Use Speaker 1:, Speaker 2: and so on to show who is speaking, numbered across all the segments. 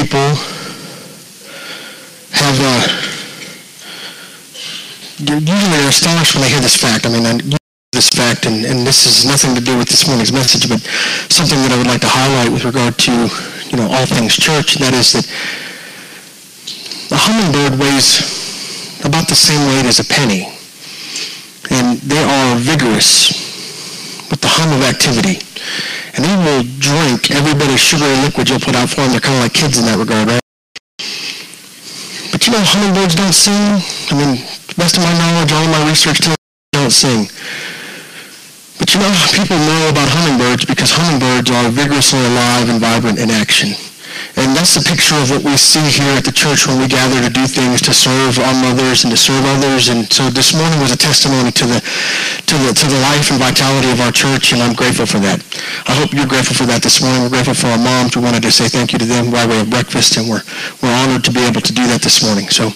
Speaker 1: people have, uh, usually they're astonished when they hear this fact. I mean, I, this fact, and, and this is nothing to do with this morning's message, but something that I would like to highlight with regard to, you know, all things church, and that is that a hummingbird weighs about the same weight as a penny. And they are vigorous with the hum of activity. They will drink every bit of sugary liquid you'll put out for them. They're kind of like kids in that regard, right? But you know, hummingbirds don't sing. I mean, best of my knowledge, all of my research tells me they don't sing. But you know, people know about hummingbirds because hummingbirds are vigorously alive and vibrant in action. And that's the picture of what we see here at the church when we gather to do things to serve our mothers and to serve others. And so this morning was a testimony to the, to the, to the life and vitality of our church, and I'm grateful for that. I hope you're grateful for that this morning. We're grateful for our moms. We wanted to say thank you to them while we have breakfast, and we're, we're honored to be able to do that this morning. So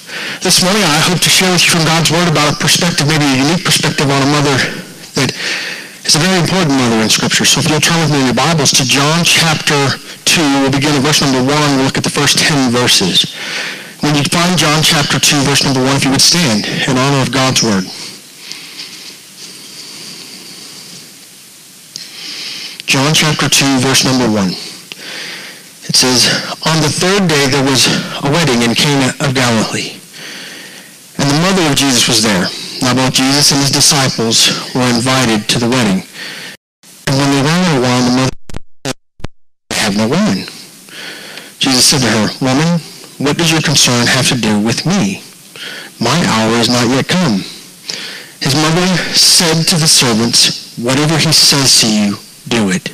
Speaker 1: this morning I hope to share with you from God's Word about a perspective, maybe a unique perspective on a mother that is a very important mother in Scripture. So if you'll turn with me in your Bibles to John chapter 2. We'll begin at verse number 1. We'll look at the first 10 verses. When you find John chapter 2, verse number 1, if you would stand in honor of God's word. John chapter 2, verse number 1. It says, On the third day there was a wedding in Cana of Galilee, and the mother of Jesus was there. Now both Jesus and his disciples were invited to the wedding. Have no wine. Jesus said to her, Woman, what does your concern have to do with me? My hour is not yet come. His mother said to the servants, Whatever he says to you, do it.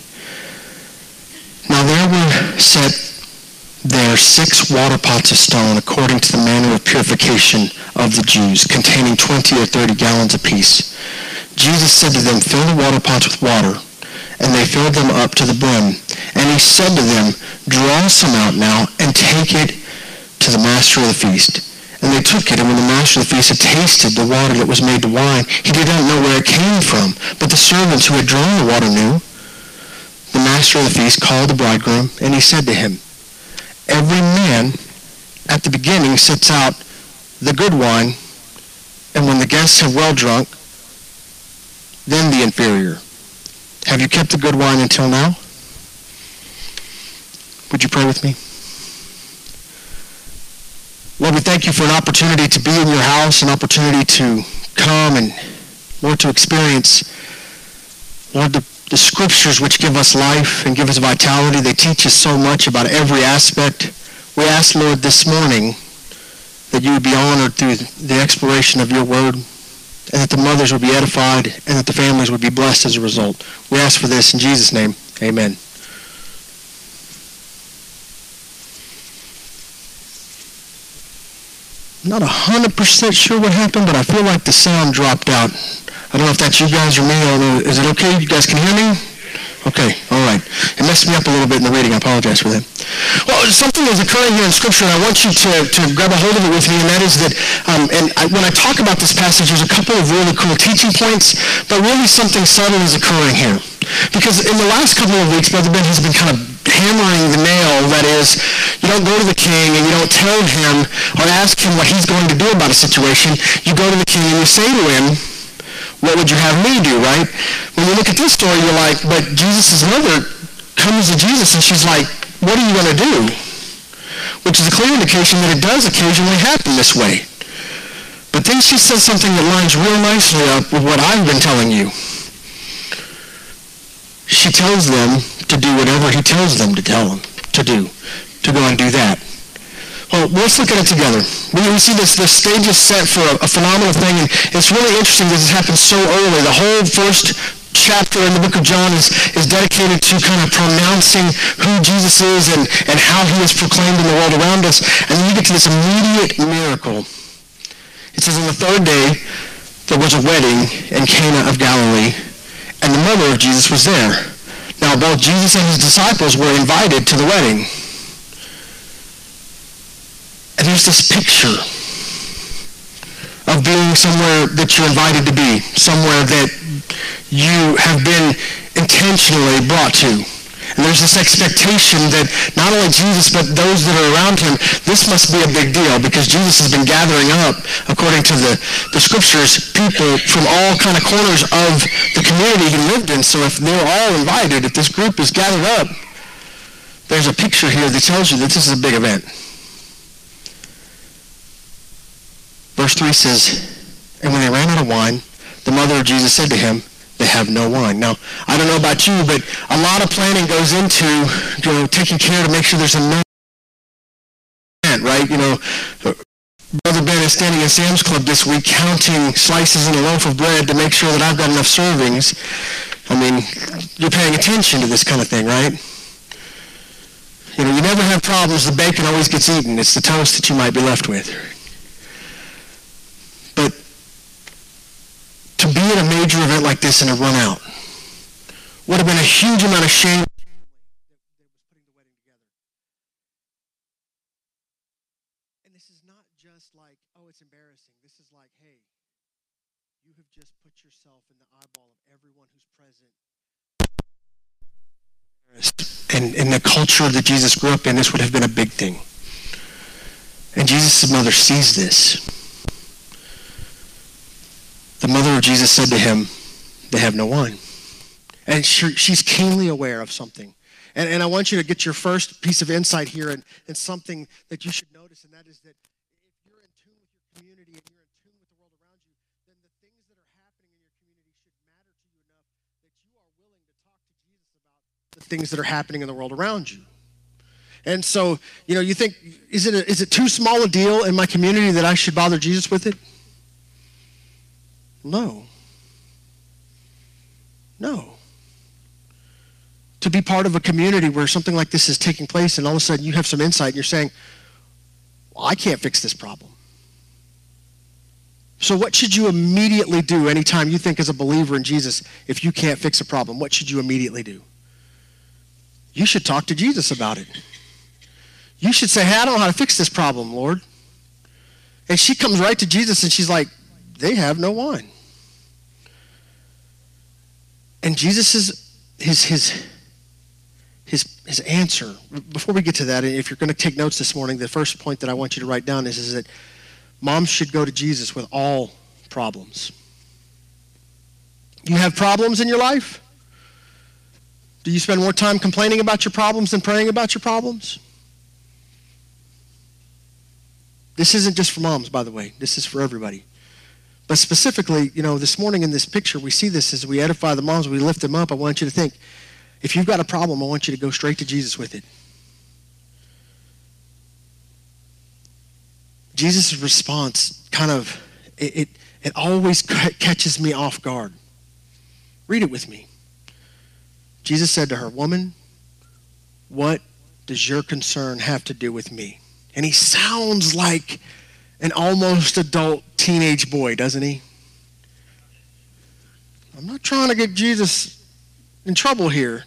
Speaker 1: Now there were set there six water pots of stone according to the manner of purification of the Jews, containing twenty or thirty gallons apiece. Jesus said to them, Fill the water pots with water and they filled them up to the brim. And he said to them, Draw some out now, and take it to the master of the feast. And they took it, and when the master of the feast had tasted the water that was made to wine, he did not know where it came from. But the servants who had drawn the water knew. The master of the feast called the bridegroom, and he said to him, Every man at the beginning sets out the good wine, and when the guests have well drunk, then the inferior. Have you kept the good wine until now? Would you pray with me? Lord, we thank you for an opportunity to be in your house, an opportunity to come and, Lord, to experience, Lord, the, the scriptures which give us life and give us vitality. They teach us so much about every aspect. We ask, Lord, this morning that you would be honored through the exploration of your word and that the mothers would be edified, and that the families would be blessed as a result. We ask for this in Jesus' name. Amen. Not 100% sure what happened, but I feel like the sound dropped out. I don't know if that's you guys or me. Is it okay? You guys can hear me? Okay, all right. It messed me up a little bit in the reading. I apologize for that. Well, something is occurring here in Scripture, and I want you to, to grab a hold of it with me, and that is that, um, and I, when I talk about this passage, there's a couple of really cool teaching points, but really something subtle is occurring here. Because in the last couple of weeks, Brother Ben has been kind of hammering the nail, that is, you don't go to the king and you don't tell him or ask him what he's going to do about a situation. You go to the king and you say to him, what would you have me do, right? When you look at this story, you're like, but Jesus' mother comes to Jesus and she's like, what are you going to do? Which is a clear indication that it does occasionally happen this way. But then she says something that lines real nicely up with what I've been telling you. She tells them to do whatever he tells them to tell them to do, to go and do that. Well, let's look at it together. We, we see this, the stage is set for a, a phenomenal thing, and it's really interesting because it happens so early. The whole first chapter in the book of John is, is dedicated to kind of pronouncing who Jesus is and, and how he is proclaimed in the world around us. And then you get to this immediate miracle. It says, on the third day, there was a wedding in Cana of Galilee, and the mother of Jesus was there. Now, both Jesus and his disciples were invited to the wedding. There's this picture of being somewhere that you're invited to be, somewhere that you have been intentionally brought to. And And there's this expectation that not only Jesus, but those that are around him, this must be a big deal because Jesus has been gathering up, according to the, the scriptures, people from all kind of corners of the community he lived in. So if they're all invited, if this group is gathered up, there's a picture here that tells you that this is a big event. Verse 3 says, And when they ran out of wine, the mother of Jesus said to him, they have no wine. Now, I don't know about you, but a lot of planning goes into, you know, taking care to make sure there's enough, right? You know, Brother Ben is standing in Sam's Club this week counting slices in a loaf of bread to make sure that I've got enough servings. I mean, you're paying attention to this kind of thing, right? You know, you never have problems. The bacon always gets eaten. It's the toast that you might be left with. But to be at a major event like this and to run out would have been a huge amount of shame. And this is not just like, oh, it's embarrassing. This is like, hey, you have just put yourself in the eyeball of everyone who's present. And in the culture that Jesus grew up in, this would have been a big thing. And Jesus' mother sees this. The mother of Jesus said to him, they have no wine. And she, she's keenly aware of something. And, and I want you to get your first piece of insight here and, and something that you should notice, and that is that if you're in tune with your community and you're in tune with the world around you, then the things that are happening in your community should matter to you enough that you are willing to talk to Jesus about the things that are happening in the world around you. And so, you know, you think, is it, a, is it too small a deal in my community that I should bother Jesus with it? No. No. To be part of a community where something like this is taking place and all of a sudden you have some insight and you're saying, well, I can't fix this problem. So, what should you immediately do anytime you think, as a believer in Jesus, if you can't fix a problem? What should you immediately do? You should talk to Jesus about it. You should say, Hey, I don't know how to fix this problem, Lord. And she comes right to Jesus and she's like, they have no wine. And Jesus is his his his his answer. Before we get to that, if you're going to take notes this morning, the first point that I want you to write down is, is that moms should go to Jesus with all problems. You have problems in your life? Do you spend more time complaining about your problems than praying about your problems? This isn't just for moms, by the way. This is for everybody. But specifically, you know, this morning in this picture, we see this as we edify the moms, we lift them up. I want you to think if you've got a problem, I want you to go straight to Jesus with it. Jesus' response kind of, it, it, it always catches me off guard. Read it with me. Jesus said to her, Woman, what does your concern have to do with me? And he sounds like an almost adult teenage boy, doesn't he? I'm not trying to get Jesus in trouble here.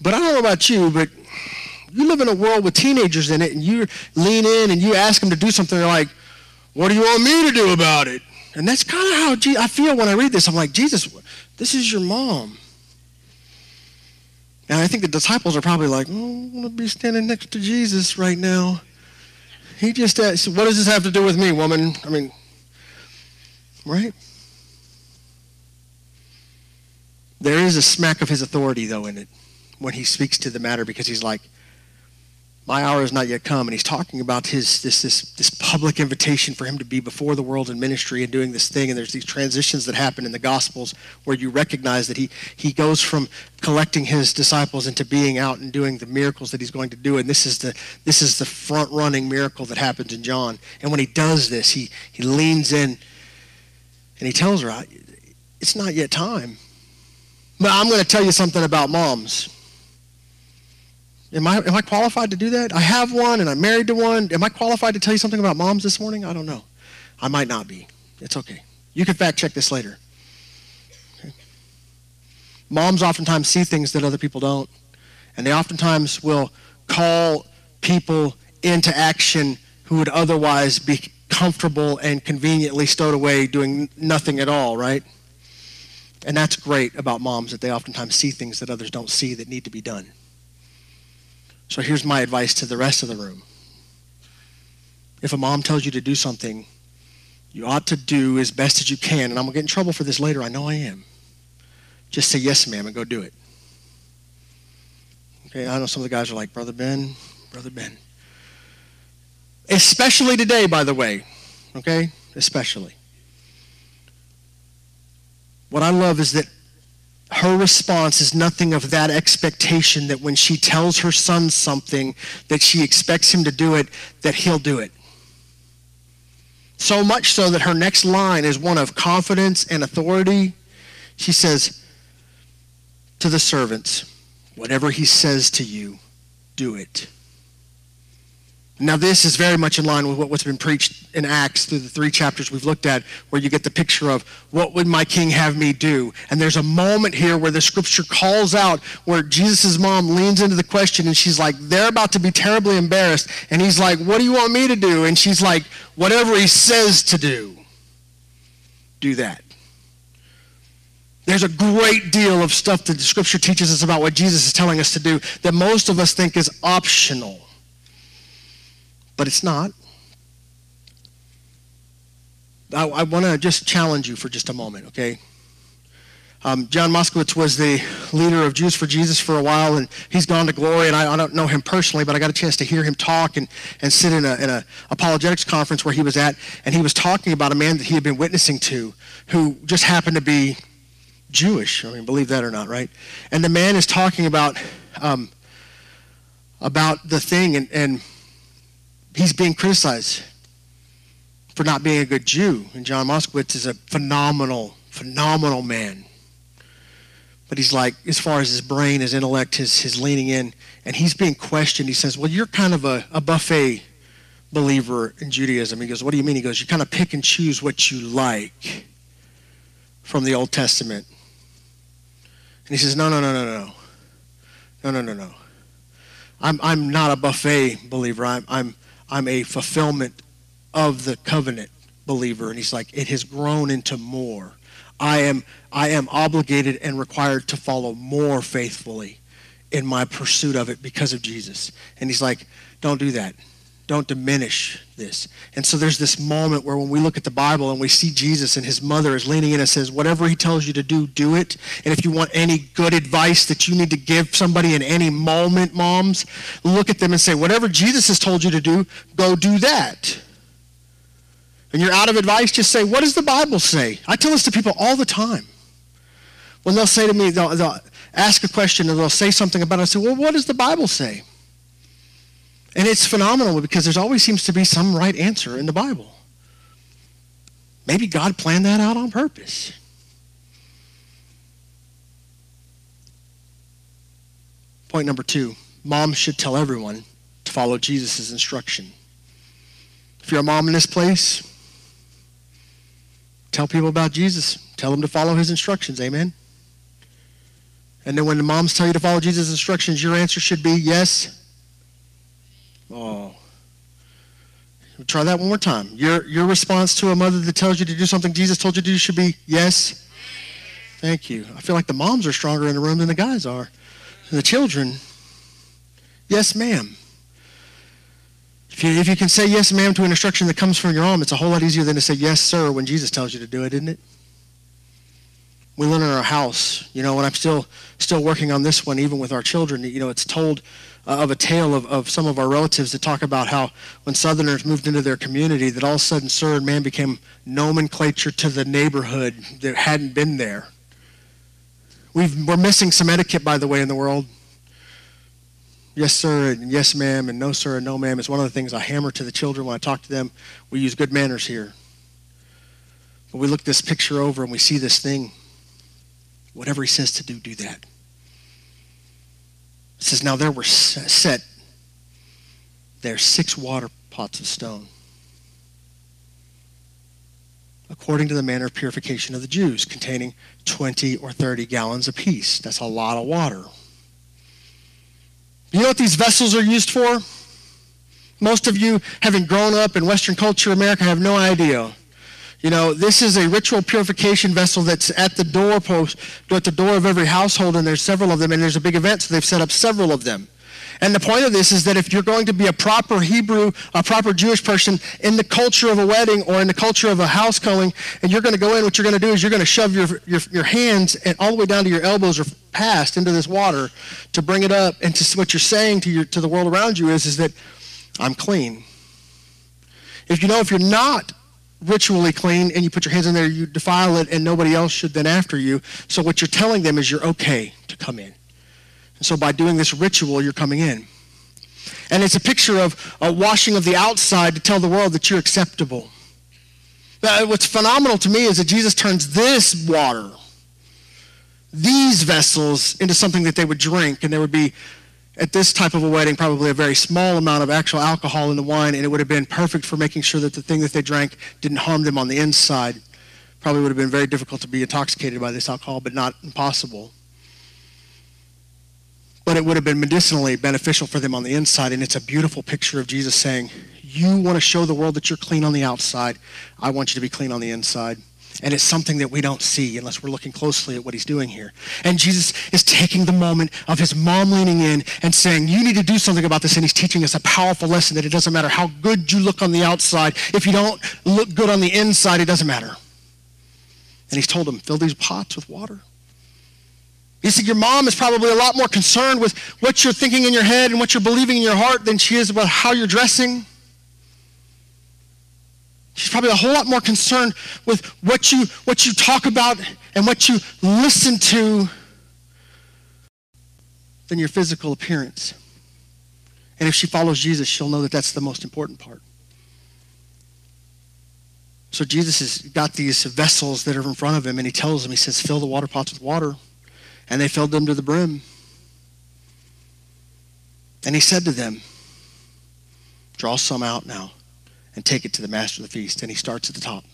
Speaker 1: But I don't know about you, but you live in a world with teenagers in it, and you lean in and you ask them to do something, they're like, What do you want me to do about it? And that's kind of how I feel when I read this. I'm like, Jesus, this is your mom. And I think the disciples are probably like, oh, I want to be standing next to Jesus right now. He just uh, asked, What does this have to do with me, woman? I mean, right? There is a smack of his authority, though, in it when he speaks to the matter because he's like, my hour has not yet come. And he's talking about his this this this public invitation for him to be before the world in ministry and doing this thing. And there's these transitions that happen in the gospels where you recognize that he he goes from collecting his disciples into being out and doing the miracles that he's going to do. And this is the this is the front running miracle that happens in John. And when he does this he he leans in and he tells her it's not yet time. But I'm going to tell you something about moms Am I, am I qualified to do that? I have one and I'm married to one. Am I qualified to tell you something about moms this morning? I don't know. I might not be. It's okay. You can fact check this later. Okay. Moms oftentimes see things that other people don't, and they oftentimes will call people into action who would otherwise be comfortable and conveniently stowed away doing nothing at all, right? And that's great about moms that they oftentimes see things that others don't see that need to be done. So here's my advice to the rest of the room. If a mom tells you to do something, you ought to do as best as you can. And I'm going to get in trouble for this later. I know I am. Just say yes, ma'am, and go do it. Okay, I know some of the guys are like, Brother Ben, Brother Ben. Especially today, by the way. Okay? Especially. What I love is that her response is nothing of that expectation that when she tells her son something that she expects him to do it, that he'll do it. So much so that her next line is one of confidence and authority. She says to the servants, Whatever he says to you, do it. Now, this is very much in line with what's been preached in Acts through the three chapters we've looked at, where you get the picture of what would my king have me do? And there's a moment here where the scripture calls out where Jesus' mom leans into the question and she's like, they're about to be terribly embarrassed. And he's like, what do you want me to do? And she's like, whatever he says to do, do that. There's a great deal of stuff that the scripture teaches us about what Jesus is telling us to do that most of us think is optional but it's not. I, I want to just challenge you for just a moment, okay? Um, John Moskowitz was the leader of Jews for Jesus for a while, and he's gone to glory. And I, I, don't know him personally, but I got a chance to hear him talk and, and sit in a, in a apologetics conference where he was at, and he was talking about a man that he had been witnessing to, who just happened to be Jewish. I mean, believe that or not, right? And the man is talking about um, about the thing, and, and he's being criticized for not being a good Jew. And John Moskowitz is a phenomenal, phenomenal man. But he's like, as far as his brain, his intellect, his, his leaning in, and he's being questioned. He says, Well, you're kind of a, a buffet believer in Judaism. He goes, What do you mean? He goes, You kind of pick and choose what you like from the Old Testament. And he says, No, no, no, no, no. No, no, no, no. I'm, I'm not a buffet believer. I'm, I'm, I'm a fulfillment of the covenant believer. And he's like, it has grown into more. I am, I am obligated and required to follow more faithfully in my pursuit of it because of Jesus. And he's like, don't do that. Don't diminish this. And so there's this moment where when we look at the Bible and we see Jesus and his mother is leaning in and says, whatever he tells you to do, do it. And if you want any good advice that you need to give somebody in any moment, moms, look at them and say, whatever Jesus has told you to do, go do that. And you're out of advice, just say, what does the Bible say? I tell this to people all the time. When they'll say to me, they'll, they'll ask a question and they'll say something about it, I say, well, what does the Bible say? And it's phenomenal because there always seems to be some right answer in the Bible. Maybe God planned that out on purpose. Point number two moms should tell everyone to follow Jesus' instruction. If you're a mom in this place, tell people about Jesus. Tell them to follow his instructions. Amen. And then when the moms tell you to follow Jesus' instructions, your answer should be yes Oh. Try that one more time. Your, your response to a mother that tells you to do something Jesus told you to do should be yes. Thank you. I feel like the moms are stronger in the room than the guys are. And the children, yes, ma'am. If you, if you can say yes, ma'am, to an instruction that comes from your mom, it's a whole lot easier than to say yes, sir, when Jesus tells you to do it, isn't it? We learn in our house, you know, and I'm still still working on this one, even with our children. You know, it's told uh, of a tale of, of some of our relatives that talk about how when Southerners moved into their community, that all of a sudden sir and man became nomenclature to the neighborhood that hadn't been there. We've, we're missing some etiquette, by the way, in the world. Yes, sir, and yes, ma'am, and no, sir, and no, ma'am is one of the things I hammer to the children when I talk to them. We use good manners here. But we look this picture over and we see this thing. Whatever he says to do, do that. It says, Now there were set there six water pots of stone, according to the manner of purification of the Jews, containing 20 or 30 gallons apiece. That's a lot of water. You know what these vessels are used for? Most of you, having grown up in Western culture, America, have no idea. You know, this is a ritual purification vessel that's at the doorpost, at the door of every household, and there's several of them, and there's a big event, so they've set up several of them. And the point of this is that if you're going to be a proper Hebrew, a proper Jewish person in the culture of a wedding or in the culture of a house calling, and you're going to go in, what you're going to do is you're going to shove your, your, your hands and all the way down to your elbows or past into this water to bring it up. And to, what you're saying to, your, to the world around you is, is that I'm clean. If you know if you're not ritually clean and you put your hands in there, you defile it, and nobody else should then after you. So what you're telling them is you're okay to come in. And so by doing this ritual, you're coming in. And it's a picture of a washing of the outside to tell the world that you're acceptable. Now, what's phenomenal to me is that Jesus turns this water, these vessels, into something that they would drink, and there would be at this type of a wedding, probably a very small amount of actual alcohol in the wine, and it would have been perfect for making sure that the thing that they drank didn't harm them on the inside. Probably would have been very difficult to be intoxicated by this alcohol, but not impossible. But it would have been medicinally beneficial for them on the inside, and it's a beautiful picture of Jesus saying, You want to show the world that you're clean on the outside. I want you to be clean on the inside. And it's something that we don't see unless we're looking closely at what he's doing here. And Jesus is taking the moment of his mom leaning in and saying, You need to do something about this. And he's teaching us a powerful lesson that it doesn't matter how good you look on the outside. If you don't look good on the inside, it doesn't matter. And he's told him, Fill these pots with water. You see, your mom is probably a lot more concerned with what you're thinking in your head and what you're believing in your heart than she is about how you're dressing. Probably a whole lot more concerned with what you, what you talk about and what you listen to than your physical appearance. And if she follows Jesus, she'll know that that's the most important part. So Jesus has got these vessels that are in front of him, and he tells them, he says, fill the water pots with water. And they filled them to the brim. And he said to them, draw some out now and take it to the master of the feast. And he starts at the top.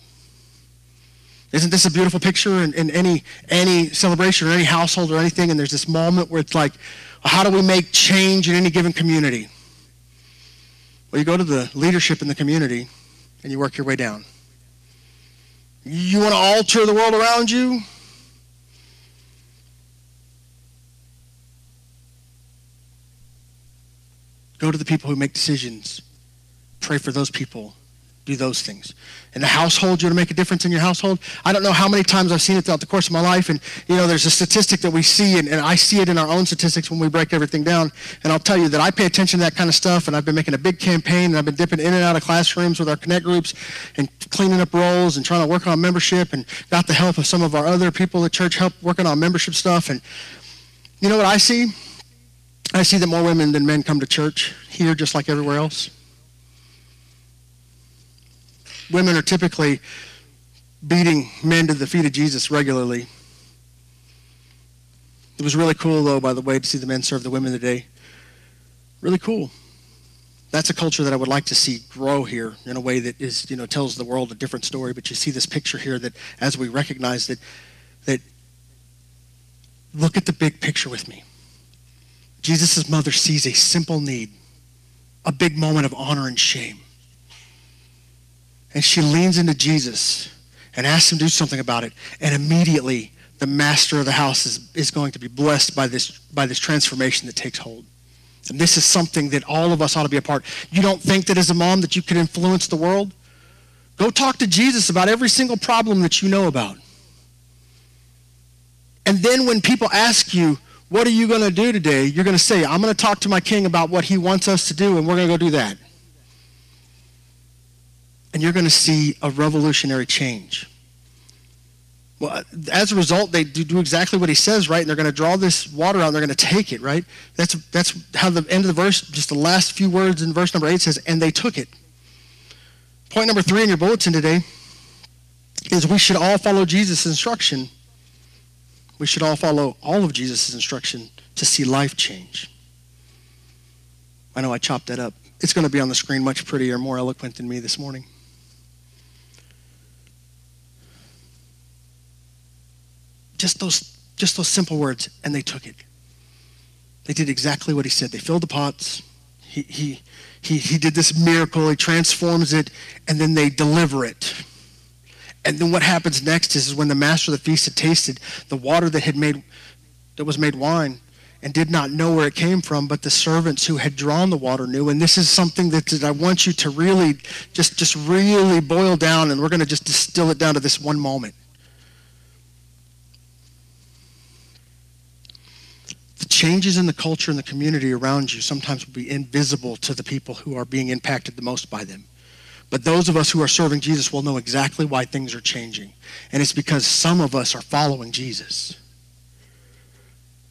Speaker 1: Isn't this a beautiful picture in, in any, any celebration or any household or anything? And there's this moment where it's like, how do we make change in any given community? Well, you go to the leadership in the community and you work your way down. You want to alter the world around you? Go to the people who make decisions pray for those people. Do those things. In the household, you want to make a difference in your household? I don't know how many times I've seen it throughout the course of my life. And, you know, there's a statistic that we see, and, and I see it in our own statistics when we break everything down. And I'll tell you that I pay attention to that kind of stuff, and I've been making a big campaign, and I've been dipping in and out of classrooms with our Connect groups and cleaning up rolls and trying to work on membership, and got the help of some of our other people at church help working on membership stuff. And you know what I see? I see that more women than men come to church here, just like everywhere else women are typically beating men to the feet of Jesus regularly. It was really cool, though, by the way, to see the men serve the women today. Really cool. That's a culture that I would like to see grow here in a way that is, you know, tells the world a different story. But you see this picture here that as we recognize that, that look at the big picture with me. Jesus' mother sees a simple need, a big moment of honor and shame. And she leans into Jesus and asks him to do something about it. And immediately, the master of the house is, is going to be blessed by this, by this transformation that takes hold. And this is something that all of us ought to be a part. You don't think that as a mom that you can influence the world? Go talk to Jesus about every single problem that you know about. And then when people ask you, what are you going to do today? You're going to say, I'm going to talk to my king about what he wants us to do, and we're going to go do that and you're going to see a revolutionary change. Well, uh, as a result, they do exactly what he says, right? And they're going to draw this water out and they're going to take it, right? That's, that's how the end of the verse, just the last few words in verse number 8 says, and they took it. Point number three in your bulletin today is we should all follow Jesus' instruction. We should all follow all of Jesus' instruction to see life change. I know I chopped that up. It's going to be on the screen much prettier, more eloquent than me this morning. Just those, just those simple words, and they took it. They did exactly what he said. They filled the pots. He, he, he, he did this miracle. He transforms it, and then they deliver it. And then what happens next is, is when the master of the feast had tasted the water that had made that was made wine and did not know where it came from, but the servants who had drawn the water knew. And this is something that, that I want you to really just just really boil down, and we're going to just distill it down to this one moment. Changes in the culture and the community around you sometimes will be invisible to the people who are being impacted the most by them. But those of us who are serving Jesus will know exactly why things are changing. And it's because some of us are following Jesus.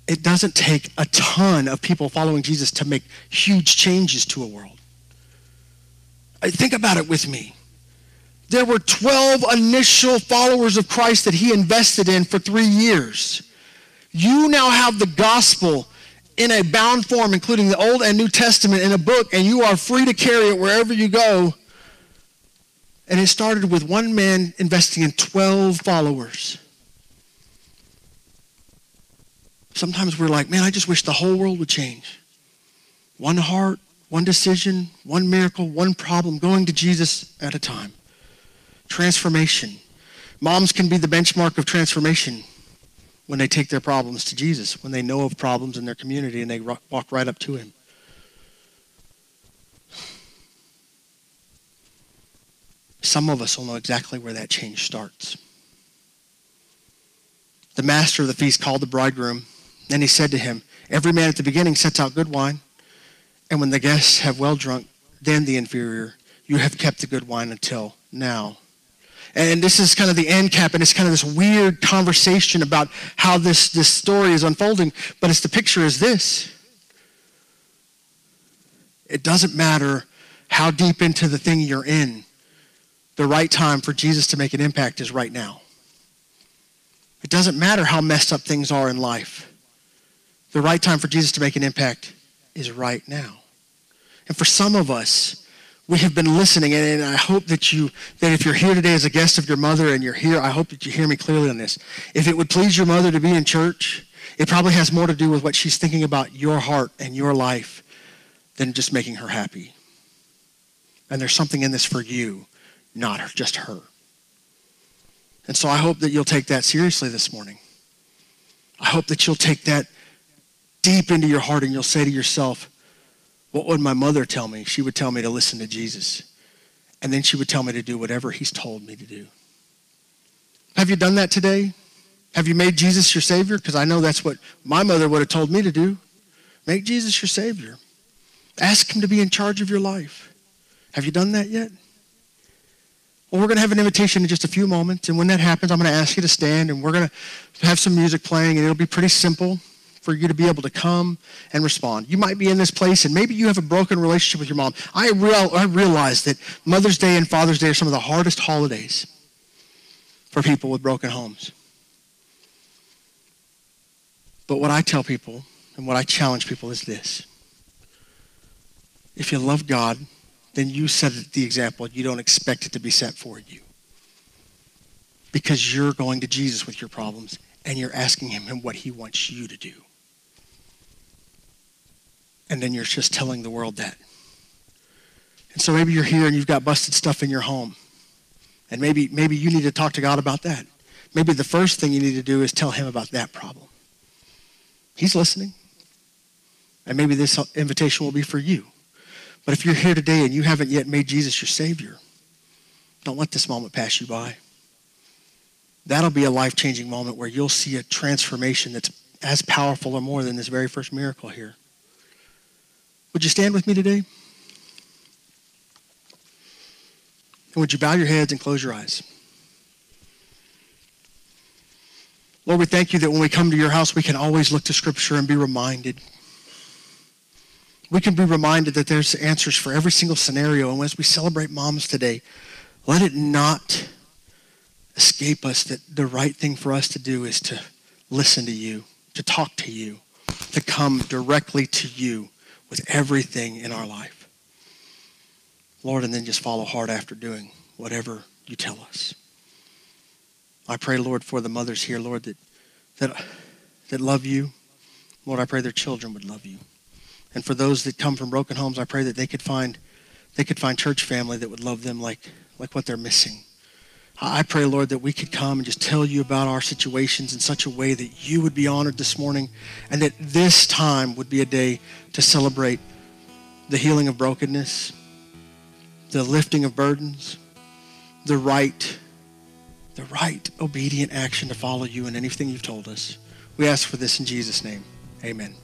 Speaker 1: It doesn't take a ton of people following Jesus to make huge changes to a world. Think about it with me. There were 12 initial followers of Christ that he invested in for three years. You now have the gospel in a bound form, including the Old and New Testament in a book, and you are free to carry it wherever you go and it started with one man investing in 12 followers. Sometimes we're like, man, I just wish the whole world would change. One heart, one decision, one miracle, one problem, going to Jesus at a time. Transformation. Moms can be the benchmark of transformation when they take their problems to Jesus, when they know of problems in their community and they walk right up to him. Some of us will know exactly where that change starts. The master of the feast called the bridegroom, and he said to him, Every man at the beginning sets out good wine, and when the guests have well drunk, then the inferior. You have kept the good wine until now. And this is kind of the end cap, and it's kind of this weird conversation about how this, this story is unfolding, but it's the picture is this. It doesn't matter how deep into the thing you're in the right time for Jesus to make an impact is right now. It doesn't matter how messed up things are in life. The right time for Jesus to make an impact is right now. And for some of us, we have been listening, and I hope that you, that if you're here today as a guest of your mother and you're here, I hope that you hear me clearly on this. If it would please your mother to be in church, it probably has more to do with what she's thinking about your heart and your life than just making her happy. And there's something in this for you not just her. And so I hope that you'll take that seriously this morning. I hope that you'll take that deep into your heart and you'll say to yourself, what would my mother tell me? She would tell me to listen to Jesus. And then she would tell me to do whatever he's told me to do. Have you done that today? Have you made Jesus your Savior? Because I know that's what my mother would have told me to do. Make Jesus your Savior. Ask him to be in charge of your life. Have you done that yet? Well, we're going to have an invitation in just a few moments. And when that happens, I'm going to ask you to stand and we're going to have some music playing. And it'll be pretty simple for you to be able to come and respond. You might be in this place and maybe you have a broken relationship with your mom. I, real, I realize that Mother's Day and Father's Day are some of the hardest holidays for people with broken homes. But what I tell people and what I challenge people is this. If you love God, then you set the example. You don't expect it to be set for you. Because you're going to Jesus with your problems and you're asking him what he wants you to do. And then you're just telling the world that. And so maybe you're here and you've got busted stuff in your home. And maybe, maybe you need to talk to God about that. Maybe the first thing you need to do is tell him about that problem. He's listening. And maybe this invitation will be for you. But if you're here today and you haven't yet made Jesus your Savior, don't let this moment pass you by. That'll be a life changing moment where you'll see a transformation that's as powerful or more than this very first miracle here. Would you stand with me today? And would you bow your heads and close your eyes? Lord, we thank you that when we come to your house, we can always look to Scripture and be reminded we can be reminded that there's answers for every single scenario. And as we celebrate moms today, let it not escape us that the right thing for us to do is to listen to you, to talk to you, to come directly to you with everything in our life. Lord, and then just follow hard after doing whatever you tell us. I pray, Lord, for the mothers here, Lord, that, that, that love you. Lord, I pray their children would love you. And for those that come from broken homes, I pray that they could find they could find church family that would love them like like what they're missing. I pray, Lord, that we could come and just tell you about our situations in such a way that you would be honored this morning and that this time would be a day to celebrate the healing of brokenness, the lifting of burdens, the right, the right obedient action to follow you in anything you've told us. We ask for this in Jesus' name. Amen.